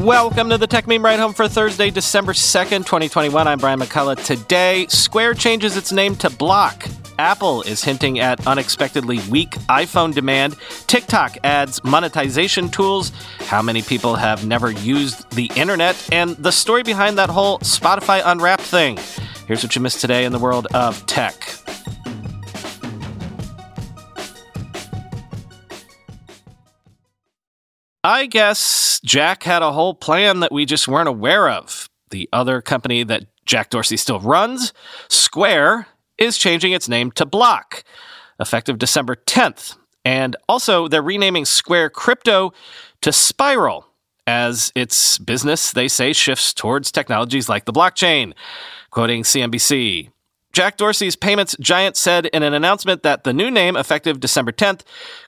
Welcome to the Techmeme Ride Home for Thursday, December 2nd, 2021. I'm Brian McCullough. Today, Square changes its name to Block. Apple is hinting at unexpectedly weak iPhone demand. TikTok adds monetization tools. How many people have never used the internet? And the story behind that whole Spotify Unwrapped thing. Here's what you missed today in the world of tech. I guess Jack had a whole plan that we just weren't aware of. The other company that Jack Dorsey still runs, Square, is changing its name to Block, effective December 10th. And also, they're renaming Square Crypto to Spiral as its business, they say, shifts towards technologies like the blockchain. Quoting CNBC, Jack Dorsey's payments giant said in an announcement that the new name, effective December 10th,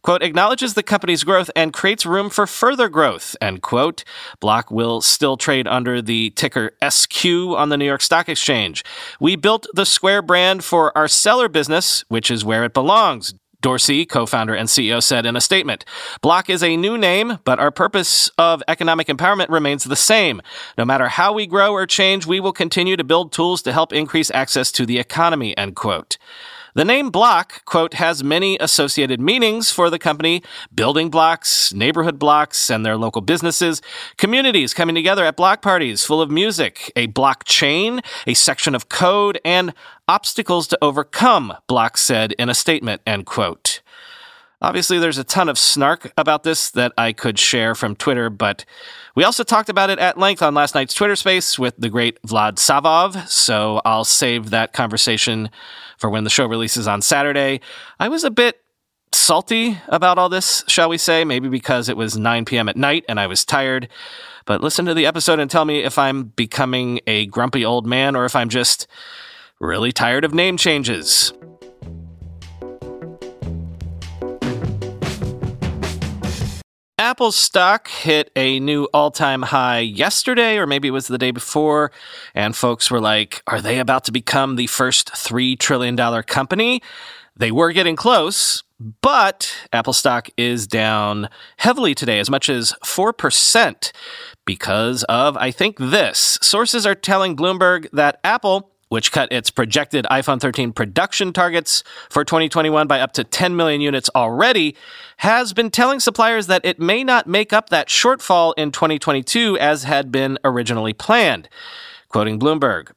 quote, acknowledges the company's growth and creates room for further growth, end quote. Block will still trade under the ticker SQ on the New York Stock Exchange. We built the Square brand for our seller business, which is where it belongs, Dorsey, co founder and CEO, said in a statement Block is a new name, but our purpose of economic empowerment remains the same. No matter how we grow or change, we will continue to build tools to help increase access to the economy, end quote. The name Block, quote, has many associated meanings for the company building blocks, neighborhood blocks, and their local businesses, communities coming together at block parties full of music, a blockchain, a section of code, and obstacles to overcome, Block said in a statement, end quote. Obviously, there's a ton of snark about this that I could share from Twitter, but we also talked about it at length on last night's Twitter space with the great Vlad Savov, so I'll save that conversation for when the show releases on Saturday. I was a bit salty about all this, shall we say, maybe because it was 9 p.m. at night and I was tired. But listen to the episode and tell me if I'm becoming a grumpy old man or if I'm just really tired of name changes. Apple's stock hit a new all time high yesterday, or maybe it was the day before, and folks were like, are they about to become the first $3 trillion company? They were getting close, but Apple stock is down heavily today, as much as 4%, because of, I think, this. Sources are telling Bloomberg that Apple which cut its projected iPhone 13 production targets for 2021 by up to 10 million units already, has been telling suppliers that it may not make up that shortfall in 2022 as had been originally planned. Quoting Bloomberg,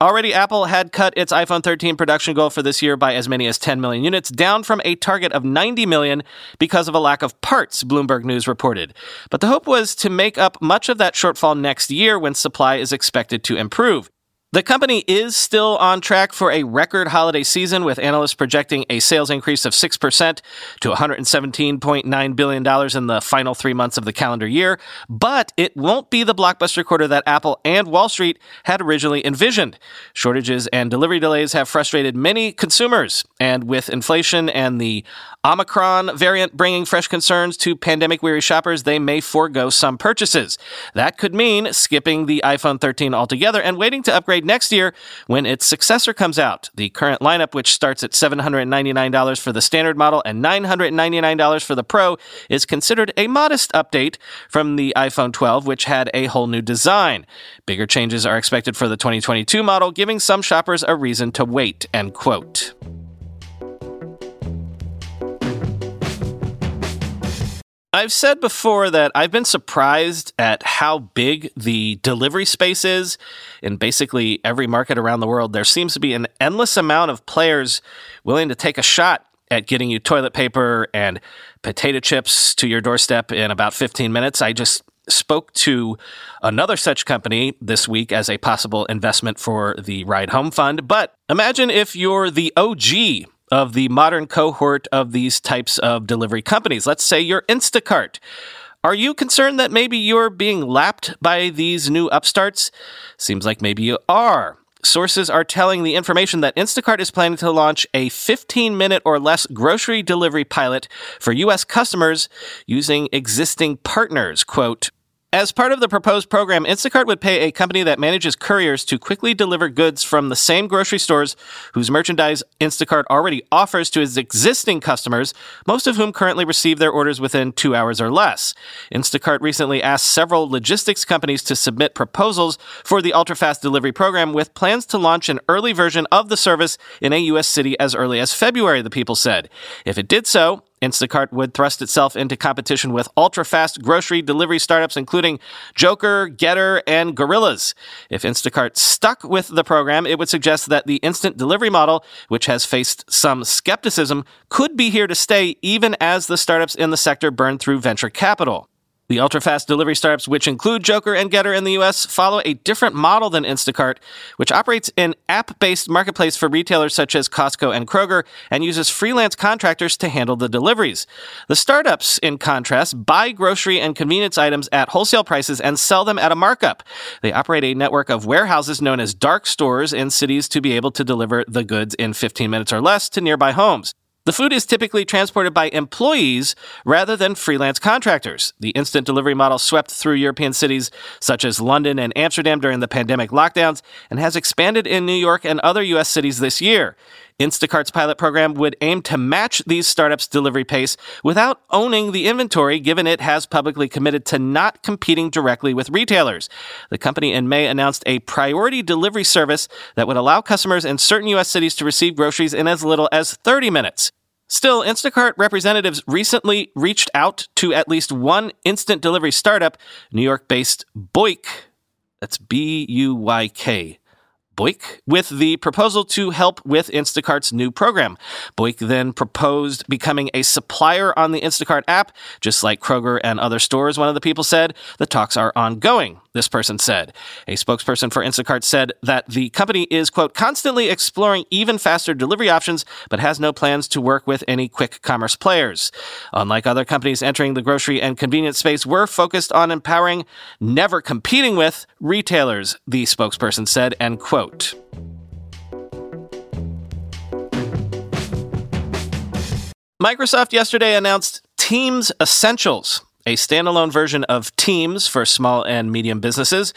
Already, Apple had cut its iPhone 13 production goal for this year by as many as 10 million units, down from a target of 90 million because of a lack of parts, Bloomberg News reported. But the hope was to make up much of that shortfall next year when supply is expected to improve. The company is still on track for a record holiday season, with analysts projecting a sales increase of 6% to $117.9 billion in the final three months of the calendar year. But it won't be the blockbuster quarter that Apple and Wall Street had originally envisioned. Shortages and delivery delays have frustrated many consumers, and with inflation and the Omicron variant bringing fresh concerns to pandemic weary shoppers, they may forego some purchases. That could mean skipping the iPhone 13 altogether and waiting to upgrade next year when its successor comes out. The current lineup, which starts at $799 for the standard model and $999 for the Pro, is considered a modest update from the iPhone 12, which had a whole new design. Bigger changes are expected for the 2022 model, giving some shoppers a reason to wait. End quote. I've said before that I've been surprised at how big the delivery space is in basically every market around the world. There seems to be an endless amount of players willing to take a shot at getting you toilet paper and potato chips to your doorstep in about 15 minutes. I just spoke to another such company this week as a possible investment for the Ride Home Fund. But imagine if you're the OG of the modern cohort of these types of delivery companies. Let's say you're Instacart. Are you concerned that maybe you're being lapped by these new upstarts? Seems like maybe you are. Sources are telling the information that Instacart is planning to launch a 15 minute or less grocery delivery pilot for U.S. customers using existing partners. Quote, as part of the proposed program, Instacart would pay a company that manages couriers to quickly deliver goods from the same grocery stores whose merchandise Instacart already offers to its existing customers, most of whom currently receive their orders within two hours or less. Instacart recently asked several logistics companies to submit proposals for the ultra-fast delivery program with plans to launch an early version of the service in a U.S. city as early as February, the people said. If it did so, Instacart would thrust itself into competition with ultra fast grocery delivery startups, including Jokr, Getir, and Gorillas. If Instacart stuck with the program, it would suggest that the instant delivery model, which has faced some skepticism, could be here to stay even as the startups in the sector burn through venture capital. The ultra-fast delivery startups, which include Jokr and Getir in the US, follow a different model than Instacart, which operates an app-based marketplace for retailers such as Costco and Kroger and uses freelance contractors to handle the deliveries. The startups, in contrast, buy grocery and convenience items at wholesale prices and sell them at a markup. They operate a network of warehouses known as dark stores in cities to be able to deliver the goods in 15 minutes or less to nearby homes. The food is typically transported by employees rather than freelance contractors. The instant delivery model swept through European cities such as London and Amsterdam during the pandemic lockdowns and has expanded in New York and other U.S. cities this year. Instacart's pilot program would aim to match these startups' delivery pace without owning the inventory, given it has publicly committed to not competing directly with retailers. The company in May announced a priority delivery service that would allow customers in certain U.S. cities to receive groceries in as little as 30 minutes. Still, Instacart representatives recently reached out to at least one instant delivery startup, New York based Buyk. That's B U Y K. Buyk with the proposal to help with Instacart's new program. Buyk then proposed becoming a supplier on the Instacart app, just like Kroger and other stores, one of the people said. The talks are ongoing, this person said. A spokesperson for Instacart said that the company is, quote, constantly exploring even faster delivery options, but has no plans to work with any quick commerce players. Unlike other companies entering the grocery and convenience space, we're focused on empowering, never competing with retailers, the spokesperson said, end quote. Microsoft yesterday announced Teams Essentials, a standalone version of Teams for small and medium businesses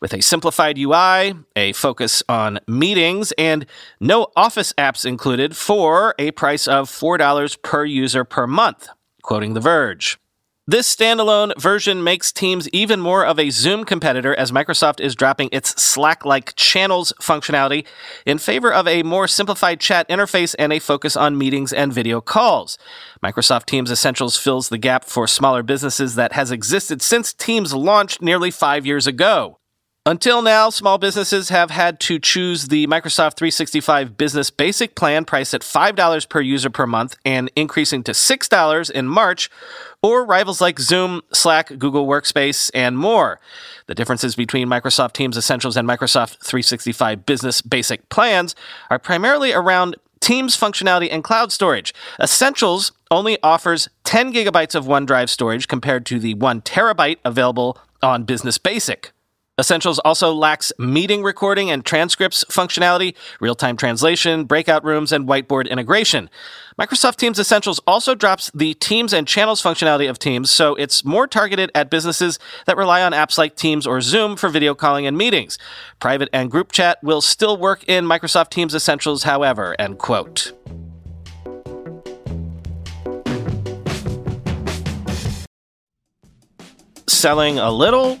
with a simplified UI, a focus on meetings, and no Office apps included for a price of $4 per user per month, quoting The Verge. This standalone version makes Teams even more of a Zoom competitor as Microsoft is dropping its Slack like channels functionality in favor of a more simplified chat interface and a focus on meetings and video calls. Microsoft Teams Essentials fills the gap for smaller businesses that has existed since Teams launched nearly five years ago. Until now, small businesses have had to choose the Microsoft 365 Business Basic plan priced at $5 per user per month and increasing to $6 in March, or rivals like Zoom, Slack, Google Workspace, and more. The differences between Microsoft Teams Essentials and Microsoft 365 Business Basic plans are primarily around Teams functionality and cloud storage. Essentials only offers 10 gigabytes of OneDrive storage compared to the 1 terabyte available on Business Basic. Essentials also lacks meeting recording and transcripts functionality, real time translation, breakout rooms, and whiteboard integration. Microsoft Teams Essentials also drops the Teams and channels functionality of Teams, so it's more targeted at businesses that rely on apps like Teams or Zoom for video calling and meetings. Private and group chat will still work in Microsoft Teams Essentials, however, end quote. Selling a little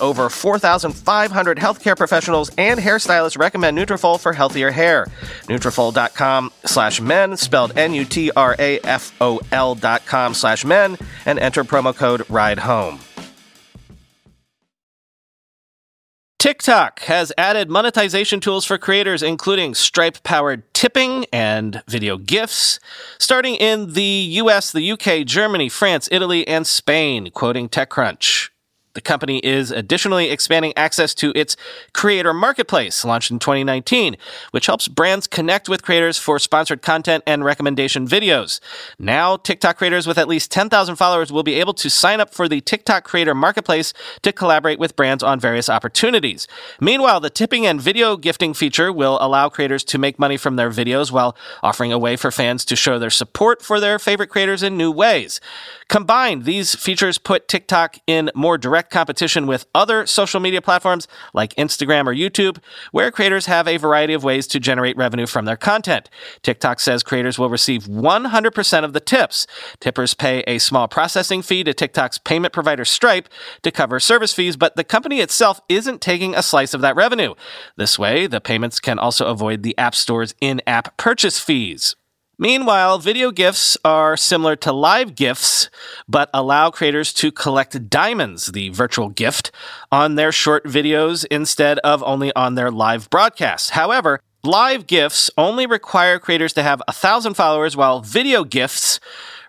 over 4,500 healthcare professionals and hairstylists recommend Nutrafol for healthier hair. Nutrafol.com slash men, spelled N-U-T-R-A-F-O-L dot com slash men, and enter promo code RIDEHOME. TikTok has added monetization tools for creators, including Stripe powered tipping and video gifts, starting in the US, the UK, Germany, France, Italy, and Spain, quoting TechCrunch. The company is additionally expanding access to its creator marketplace, launched in 2019, which helps brands connect with creators for sponsored content and recommendation videos. Now, TikTok creators with at least 10,000 followers will be able to sign up for the TikTok creator marketplace to collaborate with brands on various opportunities. Meanwhile, the tipping and video gifting feature will allow creators to make money from their videos while offering a way for fans to show their support for their favorite creators in new ways. Combined, these features put TikTok in more direct competition with other social media platforms like Instagram or YouTube, where creators have a variety of ways to generate revenue from their content. TikTok says creators will receive 100% of the tips. Tippers pay a small processing fee to TikTok's payment provider Stripe to cover service fees, but the company itself isn't taking a slice of that revenue. This way, the payments can also avoid the App Store's in app purchase fees. Meanwhile, video gifts are similar to live gifts, but allow creators to collect diamonds, the virtual gift, on their short videos instead of only on their live broadcasts. However, live gifts only require creators to have a thousand followers, while video gifts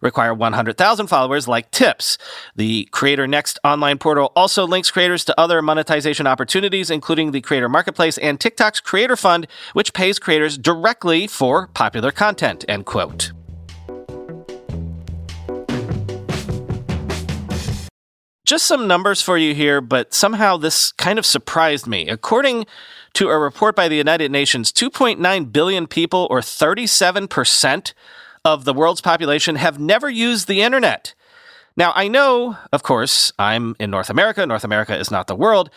require 100,000 followers like tips. The Creator Next online portal also links creators to other monetization opportunities, including the Creator Marketplace and TikTok's Creator Fund, which pays creators directly for popular content, end quote. Just some numbers for you here, but somehow this kind of surprised me. According to a report by the United Nations, 2.9 billion people, or 37%, of the world's population have never used the internet. Now, I know, of course, I'm in North America. North America is not the world,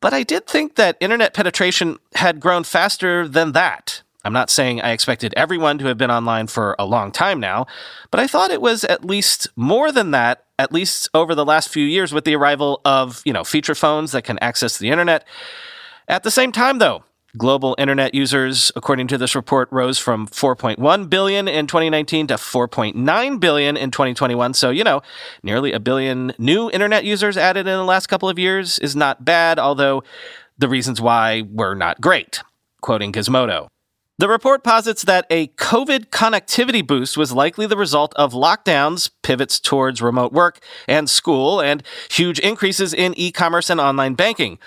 but I did think that internet penetration had grown faster than that. I'm not saying I expected everyone to have been online for a long time now, but I thought it was at least more than that, at least over the last few years with the arrival of, you know, feature phones that can access the internet. At the same time, though, Global internet users, according to this report, rose from 4.1 billion in 2019 to 4.9 billion in 2021. So, you know, nearly a billion new internet users added in the last couple of years is not bad, although the reasons why were not great. Quoting Gizmodo. The report posits that a COVID connectivity boost was likely the result of lockdowns, pivots towards remote work and school, and huge increases in e commerce and online banking.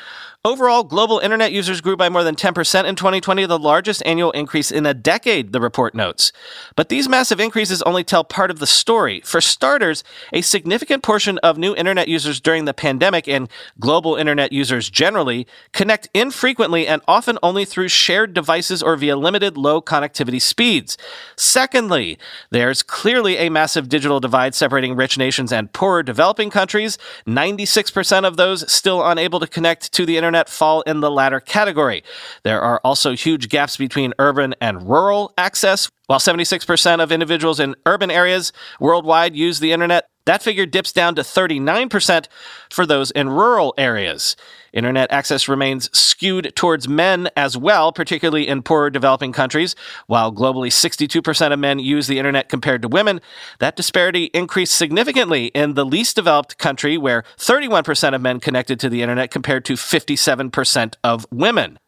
Overall, global internet users grew by more than 10% in 2020, the largest annual increase in a decade, the report notes. But these massive increases only tell part of the story. For starters, a significant portion of new internet users during the pandemic and global internet users generally connect infrequently and often only through shared devices or via limited low connectivity speeds. Secondly, there's clearly a massive digital divide separating rich nations and poorer developing countries. 96% of those still unable to connect to the internet internet fall in the latter category. There are also huge gaps between urban and rural access. While 76% of individuals in urban areas worldwide use the internet, that figure dips down to 39% for those in rural areas. Internet access remains skewed towards men as well, particularly in poorer developing countries. While globally 62% of men use the internet compared to women, that disparity increased significantly in the least developed country, where 31% of men connected to the internet compared to 57% of women.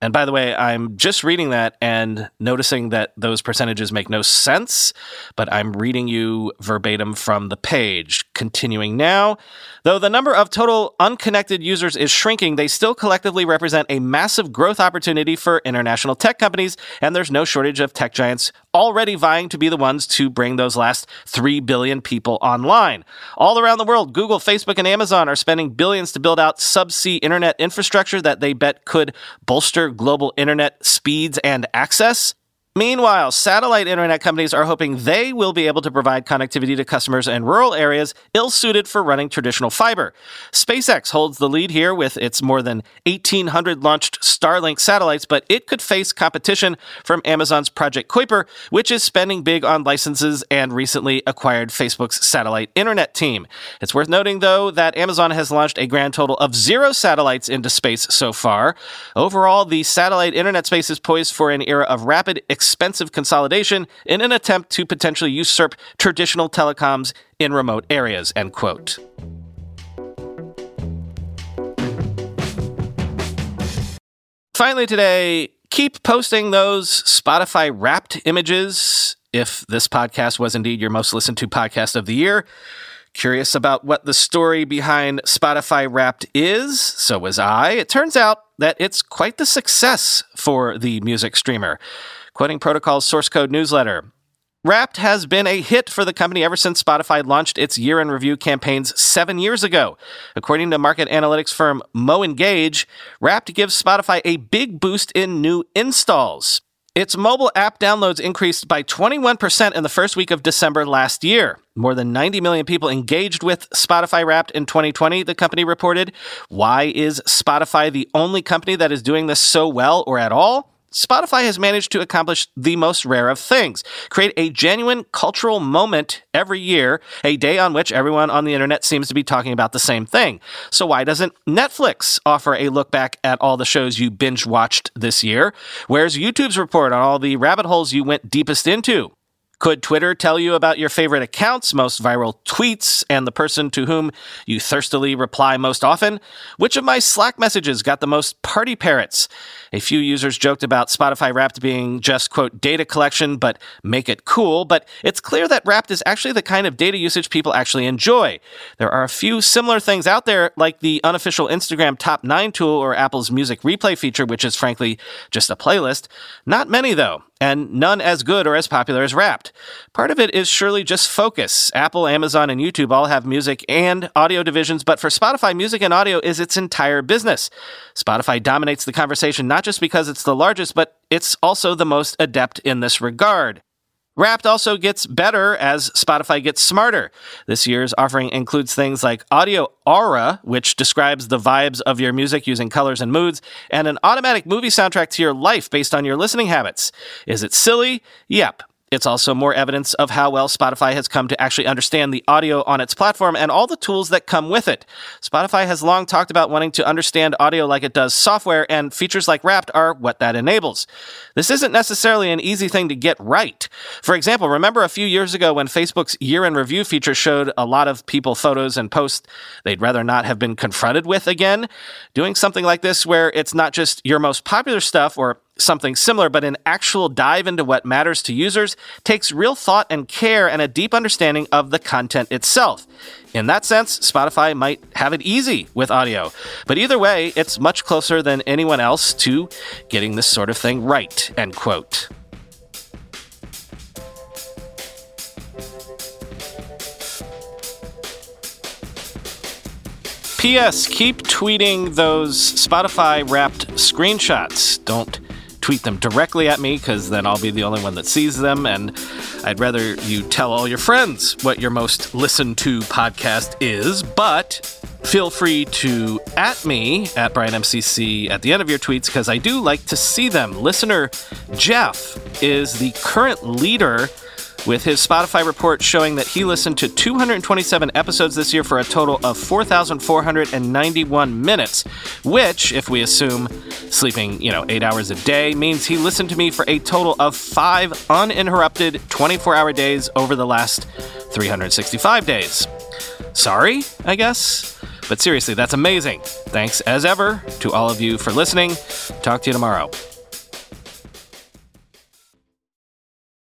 And by the way, I'm just reading that and noticing that those percentages make no sense, but I'm reading you verbatim from the page. Continuing now, though the number of total unconnected users is shrinking, they still collectively represent a massive growth opportunity for international tech companies, and there's no shortage of tech giants already vying to be the ones to bring those last 3 billion people online. All around the world, Google, Facebook, and Amazon are spending billions to build out subsea internet infrastructure that they bet could bolster global internet speeds and access. Meanwhile, satellite internet companies are hoping they will be able to provide connectivity to customers in rural areas ill suited for running traditional fiber. SpaceX holds the lead here with its more than 1,800 launched Starlink satellites, but it could face competition from Amazon's Project Kuiper, which is spending big on licenses and recently acquired Facebook's satellite internet team. It's worth noting, though, that Amazon has launched a grand total of zero satellites into space so far. Overall, the satellite internet space is poised for an era of rapid expensive consolidation in an attempt to potentially usurp traditional telecoms in remote areas, end quote. Finally, today, keep posting those Spotify wrapped images if this podcast was indeed your most listened to podcast of the year. Curious about what the story behind Spotify Wrapped is? So was I. It turns out that it's quite the success for the music streamer quoting Protocol's source code newsletter. Wrapped has been a hit for the company ever since Spotify launched its year in review campaigns seven years ago. According to market analytics firm Moengage, Wrapped gives Spotify a big boost in new installs. Its mobile app downloads increased by 21% in the first week of December last year. More than 90 million people engaged with Spotify Wrapped in 2020, the company reported. Why is Spotify the only company that is doing this so well or at all? Spotify has managed to accomplish the most rare of things create a genuine cultural moment every year, a day on which everyone on the internet seems to be talking about the same thing. So, why doesn't Netflix offer a look back at all the shows you binge watched this year? Where's YouTube's report on all the rabbit holes you went deepest into? Could Twitter tell you about your favorite accounts, most viral tweets, and the person to whom you thirstily reply most often? Which of my Slack messages got the most party parrots? A few users joked about Spotify Wrapped being just, quote, data collection, but make it cool. But it's clear that Wrapped is actually the kind of data usage people actually enjoy. There are a few similar things out there, like the unofficial Instagram Top 9 tool or Apple's Music Replay feature, which is frankly just a playlist. Not many, though and none as good or as popular as Wrapped. Part of it is surely just focus. Apple, Amazon, and YouTube all have music and audio divisions, but for Spotify, music and audio is its entire business. Spotify dominates the conversation not just because it's the largest, but it's also the most adept in this regard. Wrapped also gets better as Spotify gets smarter. This year's offering includes things like Audio Aura, which describes the vibes of your music using colors and moods, and an automatic movie soundtrack to your life based on your listening habits. Is it silly? Yep. It's also more evidence of how well Spotify has come to actually understand the audio on its platform and all the tools that come with it. Spotify has long talked about wanting to understand audio like it does software, and features like Wrapped are what that enables. This isn't necessarily an easy thing to get right. For example, remember a few years ago when Facebook's year in review feature showed a lot of people photos and posts they'd rather not have been confronted with again? Doing something like this where it's not just your most popular stuff or something similar, but an actual dive into what matters to users takes real thought and care and a deep understanding of the content itself. In that sense, Spotify might have it easy with audio. But either way, it's much closer than anyone else to getting this sort of thing right, end quote. P.S. Keep tweeting those Spotify wrapped screenshots. Don't tweet them directly at me because then I'll be the only one that sees them. And I'd rather you tell all your friends what your most listened to podcast is. But feel free to at me at BrianMCC at the end of your tweets because I do like to see them. Listener Jeff is the current leader with his Spotify report showing that he listened to 227 episodes this year for a total of 4,491 minutes, which, if we assume sleeping, you know, eight hours a day, means he listened to me for a total of five uninterrupted 24 hour days over the last 365 days. Sorry, I guess. But seriously, that's amazing. Thanks as ever to all of you for listening. Talk to you tomorrow.